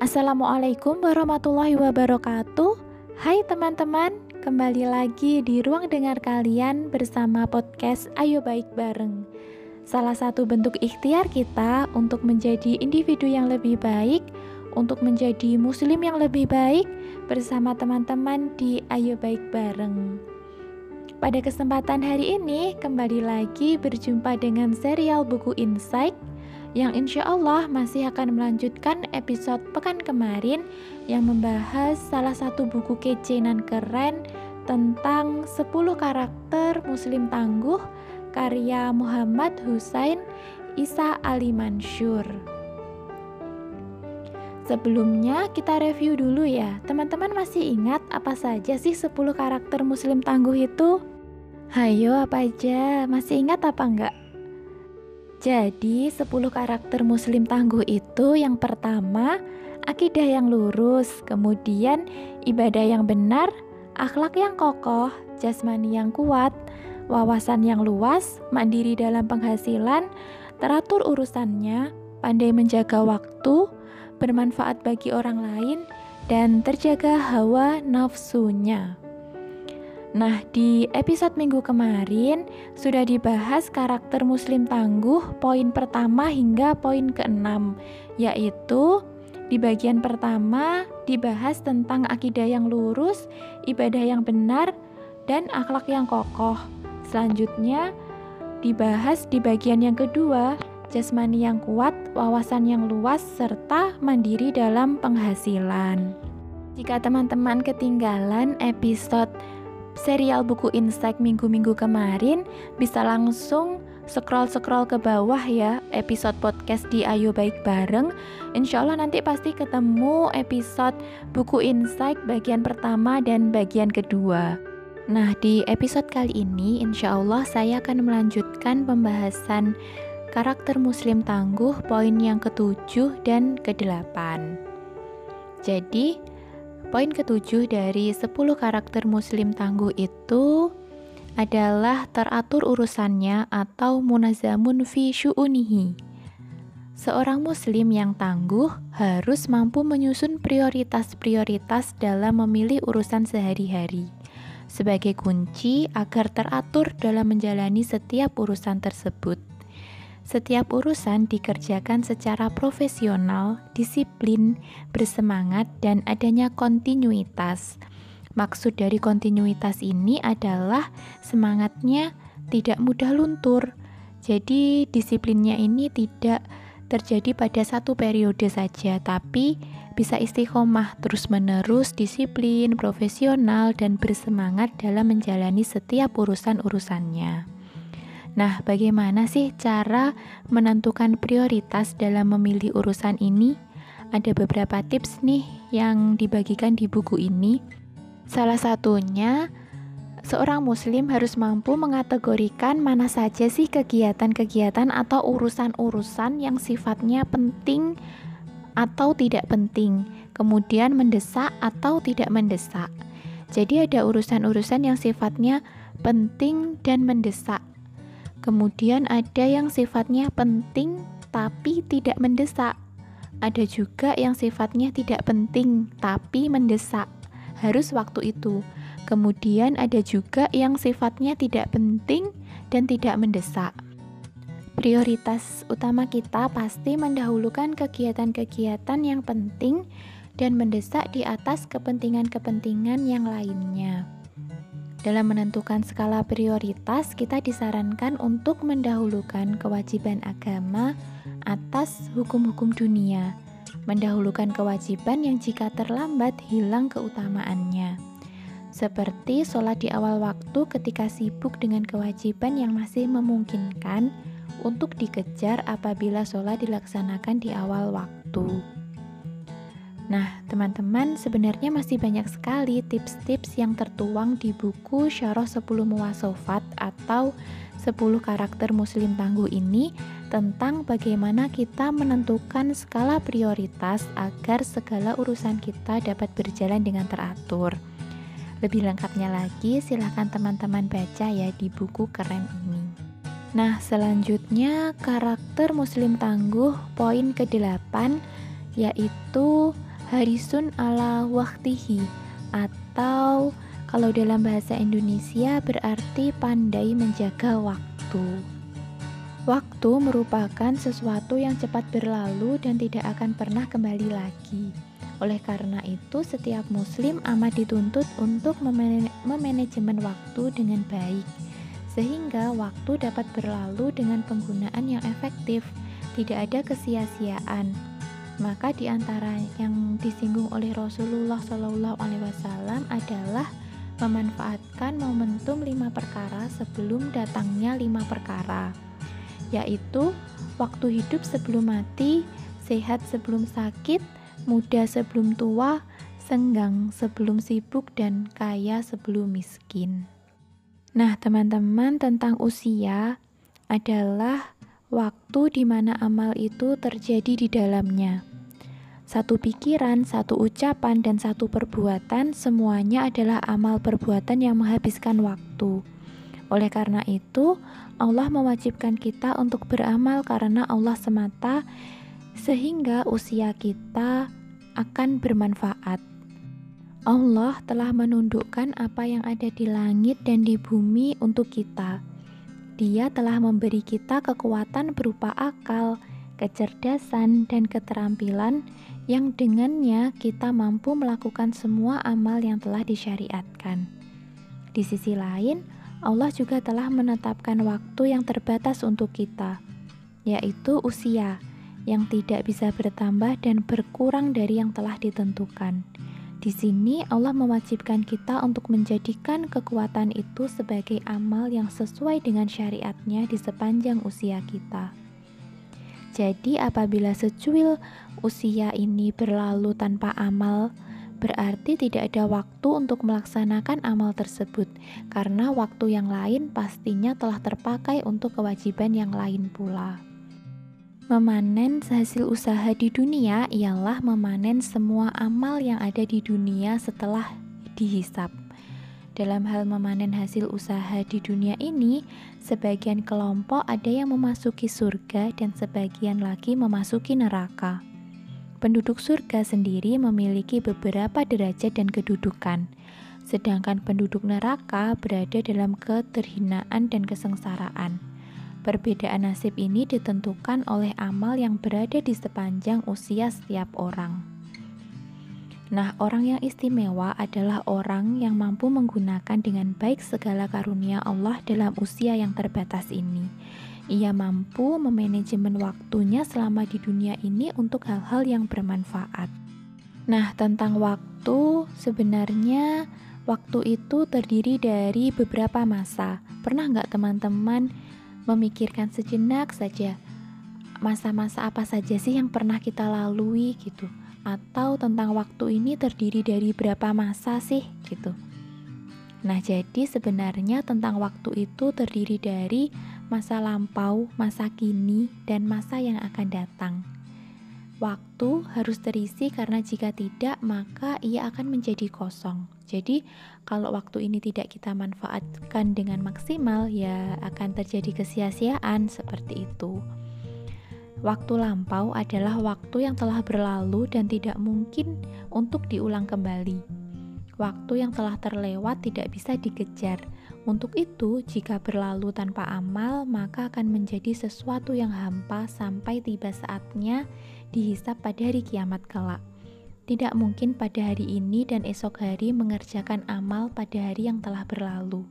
Assalamualaikum warahmatullahi wabarakatuh. Hai teman-teman, kembali lagi di ruang dengar kalian bersama podcast Ayo Baik Bareng. Salah satu bentuk ikhtiar kita untuk menjadi individu yang lebih baik, untuk menjadi muslim yang lebih baik bersama teman-teman di Ayo Baik Bareng. Pada kesempatan hari ini, kembali lagi berjumpa dengan serial buku Insight yang insya Allah masih akan melanjutkan episode pekan kemarin yang membahas salah satu buku kece dan keren tentang 10 karakter muslim tangguh karya Muhammad Husain Isa Ali Mansur. Sebelumnya kita review dulu ya. Teman-teman masih ingat apa saja sih 10 karakter muslim tangguh itu? Hayo apa aja? Masih ingat apa enggak? Jadi, 10 karakter muslim tangguh itu yang pertama, akidah yang lurus, kemudian ibadah yang benar, akhlak yang kokoh, jasmani yang kuat, wawasan yang luas, mandiri dalam penghasilan, teratur urusannya, pandai menjaga waktu, bermanfaat bagi orang lain, dan terjaga hawa nafsunya. Nah, di episode minggu kemarin sudah dibahas karakter muslim tangguh poin pertama hingga poin keenam, yaitu di bagian pertama dibahas tentang akidah yang lurus, ibadah yang benar, dan akhlak yang kokoh. Selanjutnya dibahas di bagian yang kedua, jasmani yang kuat, wawasan yang luas, serta mandiri dalam penghasilan. Jika teman-teman ketinggalan episode serial buku Insight minggu-minggu kemarin, bisa langsung scroll-scroll ke bawah ya episode podcast di Ayo Baik Bareng. Insya Allah nanti pasti ketemu episode buku Insight bagian pertama dan bagian kedua. Nah, di episode kali ini insya Allah saya akan melanjutkan pembahasan karakter muslim tangguh poin yang ketujuh dan kedelapan. Jadi, Poin ketujuh dari 10 karakter muslim tangguh itu adalah teratur urusannya atau munazamun fi syu'unihi. Seorang muslim yang tangguh harus mampu menyusun prioritas-prioritas dalam memilih urusan sehari-hari sebagai kunci agar teratur dalam menjalani setiap urusan tersebut. Setiap urusan dikerjakan secara profesional, disiplin, bersemangat, dan adanya kontinuitas. Maksud dari kontinuitas ini adalah semangatnya tidak mudah luntur. Jadi, disiplinnya ini tidak terjadi pada satu periode saja, tapi bisa istiqomah terus-menerus, disiplin, profesional, dan bersemangat dalam menjalani setiap urusan-urusannya. Nah, bagaimana sih cara menentukan prioritas dalam memilih urusan ini? Ada beberapa tips nih yang dibagikan di buku ini. Salah satunya, seorang muslim harus mampu mengategorikan mana saja sih kegiatan-kegiatan atau urusan-urusan yang sifatnya penting atau tidak penting, kemudian mendesak atau tidak mendesak. Jadi ada urusan-urusan yang sifatnya penting dan mendesak Kemudian ada yang sifatnya penting tapi tidak mendesak. Ada juga yang sifatnya tidak penting tapi mendesak. Harus waktu itu. Kemudian ada juga yang sifatnya tidak penting dan tidak mendesak. Prioritas utama kita pasti mendahulukan kegiatan-kegiatan yang penting dan mendesak di atas kepentingan-kepentingan yang lainnya. Dalam menentukan skala prioritas, kita disarankan untuk mendahulukan kewajiban agama atas hukum-hukum dunia, mendahulukan kewajiban yang jika terlambat hilang keutamaannya. Seperti sholat di awal waktu ketika sibuk dengan kewajiban yang masih memungkinkan untuk dikejar apabila sholat dilaksanakan di awal waktu. Nah, teman-teman, sebenarnya masih banyak sekali tips-tips yang tertuang di buku Syarah 10 Muwasofat atau 10 karakter muslim tangguh ini tentang bagaimana kita menentukan skala prioritas agar segala urusan kita dapat berjalan dengan teratur. Lebih lengkapnya lagi, silahkan teman-teman baca ya di buku keren ini. Nah, selanjutnya karakter muslim tangguh poin ke-8 yaitu harisun ala waktihi atau kalau dalam bahasa Indonesia berarti pandai menjaga waktu. Waktu merupakan sesuatu yang cepat berlalu dan tidak akan pernah kembali lagi. Oleh karena itu, setiap muslim amat dituntut untuk memanajemen waktu dengan baik, sehingga waktu dapat berlalu dengan penggunaan yang efektif, tidak ada kesia-siaan. Maka di antara yang disinggung oleh Rasulullah Shallallahu Alaihi Wasallam adalah memanfaatkan momentum lima perkara sebelum datangnya lima perkara, yaitu waktu hidup sebelum mati, sehat sebelum sakit, muda sebelum tua, senggang sebelum sibuk, dan kaya sebelum miskin. Nah, teman-teman, tentang usia adalah waktu di mana amal itu terjadi di dalamnya. Satu pikiran, satu ucapan, dan satu perbuatan semuanya adalah amal perbuatan yang menghabiskan waktu. Oleh karena itu, Allah mewajibkan kita untuk beramal karena Allah semata, sehingga usia kita akan bermanfaat. Allah telah menundukkan apa yang ada di langit dan di bumi untuk kita. Dia telah memberi kita kekuatan berupa akal, kecerdasan, dan keterampilan yang dengannya kita mampu melakukan semua amal yang telah disyariatkan. Di sisi lain, Allah juga telah menetapkan waktu yang terbatas untuk kita, yaitu usia yang tidak bisa bertambah dan berkurang dari yang telah ditentukan. Di sini Allah mewajibkan kita untuk menjadikan kekuatan itu sebagai amal yang sesuai dengan syariatnya di sepanjang usia kita. Jadi apabila secuil usia ini berlalu tanpa amal, berarti tidak ada waktu untuk melaksanakan amal tersebut, karena waktu yang lain pastinya telah terpakai untuk kewajiban yang lain pula. Memanen hasil usaha di dunia ialah memanen semua amal yang ada di dunia setelah dihisap. Dalam hal memanen hasil usaha di dunia ini, sebagian kelompok ada yang memasuki surga dan sebagian lagi memasuki neraka. Penduduk surga sendiri memiliki beberapa derajat dan kedudukan, sedangkan penduduk neraka berada dalam keterhinaan dan kesengsaraan. Perbedaan nasib ini ditentukan oleh amal yang berada di sepanjang usia setiap orang. Nah, orang yang istimewa adalah orang yang mampu menggunakan dengan baik segala karunia Allah dalam usia yang terbatas ini. Ia mampu memanajemen waktunya selama di dunia ini untuk hal-hal yang bermanfaat. Nah, tentang waktu, sebenarnya waktu itu terdiri dari beberapa masa. Pernah nggak teman-teman memikirkan sejenak saja masa-masa apa saja sih yang pernah kita lalui gitu? Atau tentang waktu ini terdiri dari berapa masa sih gitu. Nah, jadi sebenarnya tentang waktu itu terdiri dari masa lampau, masa kini, dan masa yang akan datang. Waktu harus terisi karena jika tidak, maka ia akan menjadi kosong. Jadi, kalau waktu ini tidak kita manfaatkan dengan maksimal, ya akan terjadi kesia-siaan seperti itu. Waktu lampau adalah waktu yang telah berlalu dan tidak mungkin untuk diulang kembali. Waktu yang telah terlewat tidak bisa dikejar. Untuk itu, jika berlalu tanpa amal, maka akan menjadi sesuatu yang hampa sampai tiba saatnya dihisap pada hari kiamat kelak. Tidak mungkin pada hari ini dan esok hari mengerjakan amal pada hari yang telah berlalu.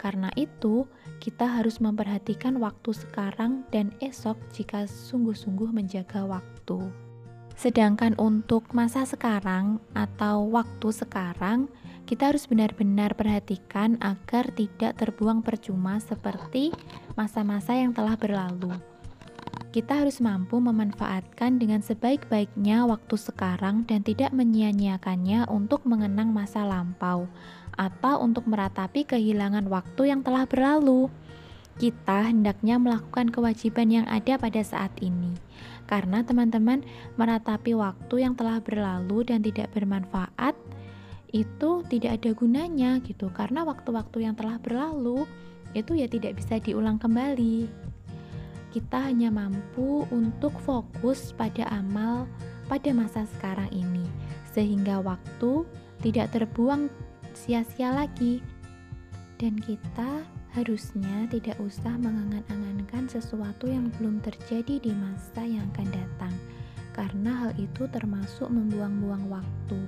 Karena itu, kita harus memperhatikan waktu sekarang dan esok jika sungguh-sungguh menjaga waktu. Sedangkan untuk masa sekarang atau waktu sekarang, kita harus benar-benar perhatikan agar tidak terbuang percuma seperti masa-masa yang telah berlalu. Kita harus mampu memanfaatkan dengan sebaik-baiknya waktu sekarang dan tidak menyia-nyiakannya untuk mengenang masa lampau atau untuk meratapi kehilangan waktu yang telah berlalu. Kita hendaknya melakukan kewajiban yang ada pada saat ini, karena teman-teman meratapi waktu yang telah berlalu dan tidak bermanfaat itu tidak ada gunanya gitu, karena waktu-waktu yang telah berlalu itu ya tidak bisa diulang kembali kita hanya mampu untuk fokus pada amal pada masa sekarang ini, sehingga waktu tidak terbuang sia-sia lagi. Dan kita harusnya tidak usah mengangan-angankan sesuatu yang belum terjadi di masa yang akan datang, karena hal itu termasuk membuang-buang waktu,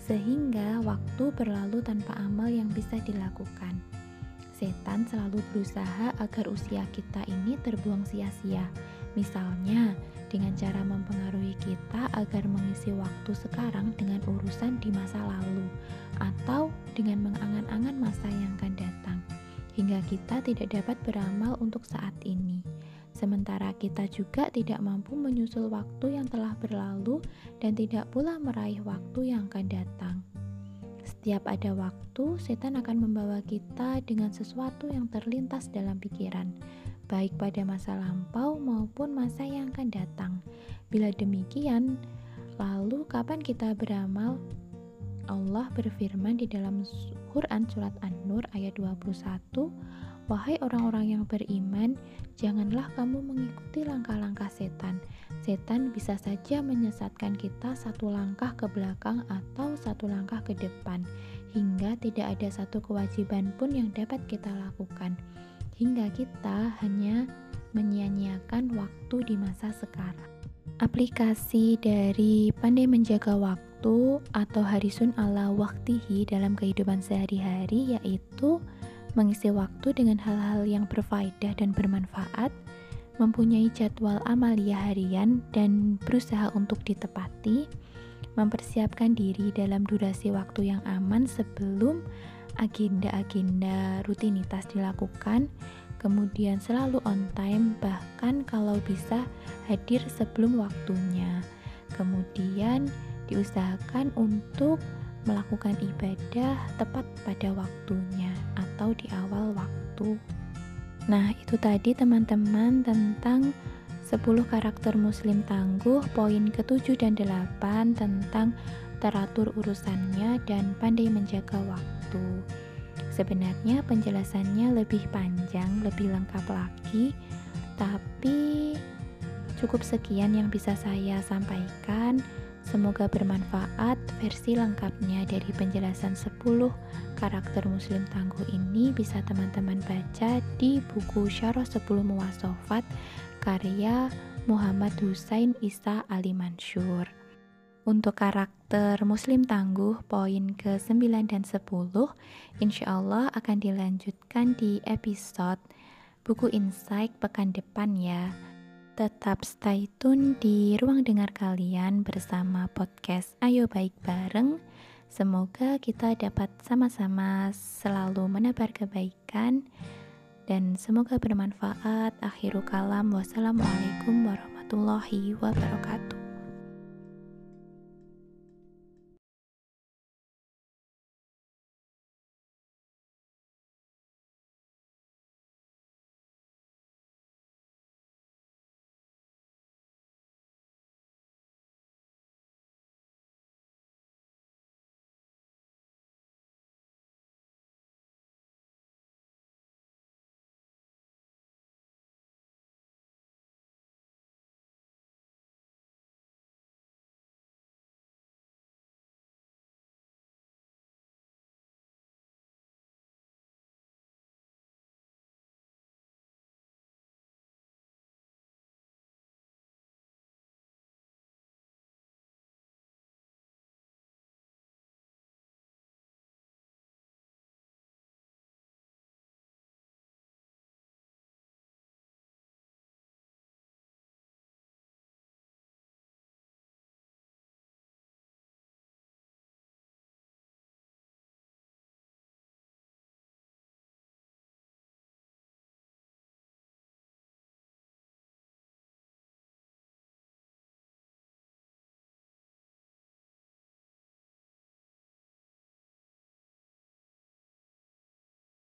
sehingga waktu berlalu tanpa amal yang bisa dilakukan. Setan selalu berusaha agar usia kita ini terbuang sia-sia. Misalnya, dengan cara mempengaruhi kita agar mengisi waktu sekarang dengan urusan di masa lalu, atau dengan mengangan-angan masa yang akan datang, hingga kita tidak dapat beramal untuk saat ini. Sementara kita juga tidak mampu menyusul waktu yang telah berlalu dan tidak pula meraih waktu yang akan datang. Setiap ada waktu, setan akan membawa kita dengan sesuatu yang terlintas dalam pikiran, baik pada masa lampau maupun masa yang akan datang. Bila demikian, lalu kapan kita beramal? Allah berfirman di dalam Quran surat An-Nur ayat 21, Wahai orang-orang yang beriman, janganlah kamu mengikuti langkah-langkah setan. Setan bisa saja menyesatkan kita satu langkah ke belakang atau satu langkah ke depan, hingga tidak ada satu kewajiban pun yang dapat kita lakukan hingga kita hanya menyia-nyiakan waktu di masa sekarang. Aplikasi dari pandai menjaga waktu atau harisun ala waktihi dalam kehidupan sehari-hari yaitu mengisi waktu dengan hal-hal yang berfaedah dan bermanfaat, mempunyai jadwal amalia harian dan berusaha untuk ditepati, mempersiapkan diri dalam durasi waktu yang aman sebelum agenda-agenda rutinitas dilakukan, kemudian selalu on time, bahkan kalau bisa hadir sebelum waktunya. Kemudian diusahakan untuk melakukan ibadah tepat pada waktunya atau di awal waktu. Nah, itu tadi teman-teman tentang 10 karakter muslim tangguh, poin ke-7 dan 8 tentang teratur urusannya dan pandai menjaga waktu. Sebenarnya penjelasannya lebih panjang, lebih lengkap lagi, tapi cukup sekian yang bisa saya sampaikan. Semoga bermanfaat versi lengkapnya dari penjelasan 10 karakter muslim tangguh ini bisa teman-teman baca di buku Syarah 10 Muwasofat karya Muhammad Husain Isa Ali Mansur. Untuk karakter Muslim tangguh poin ke-9 dan 10 insya Allah akan dilanjutkan di episode buku insight pekan depan ya. Tetap stay tune di ruang dengar kalian bersama podcast Ayo Baik Bareng. Semoga kita dapat sama-sama selalu menebar kebaikan dan semoga bermanfaat. Akhirul kalam, wassalamualaikum warahmatullahi wabarakatuh.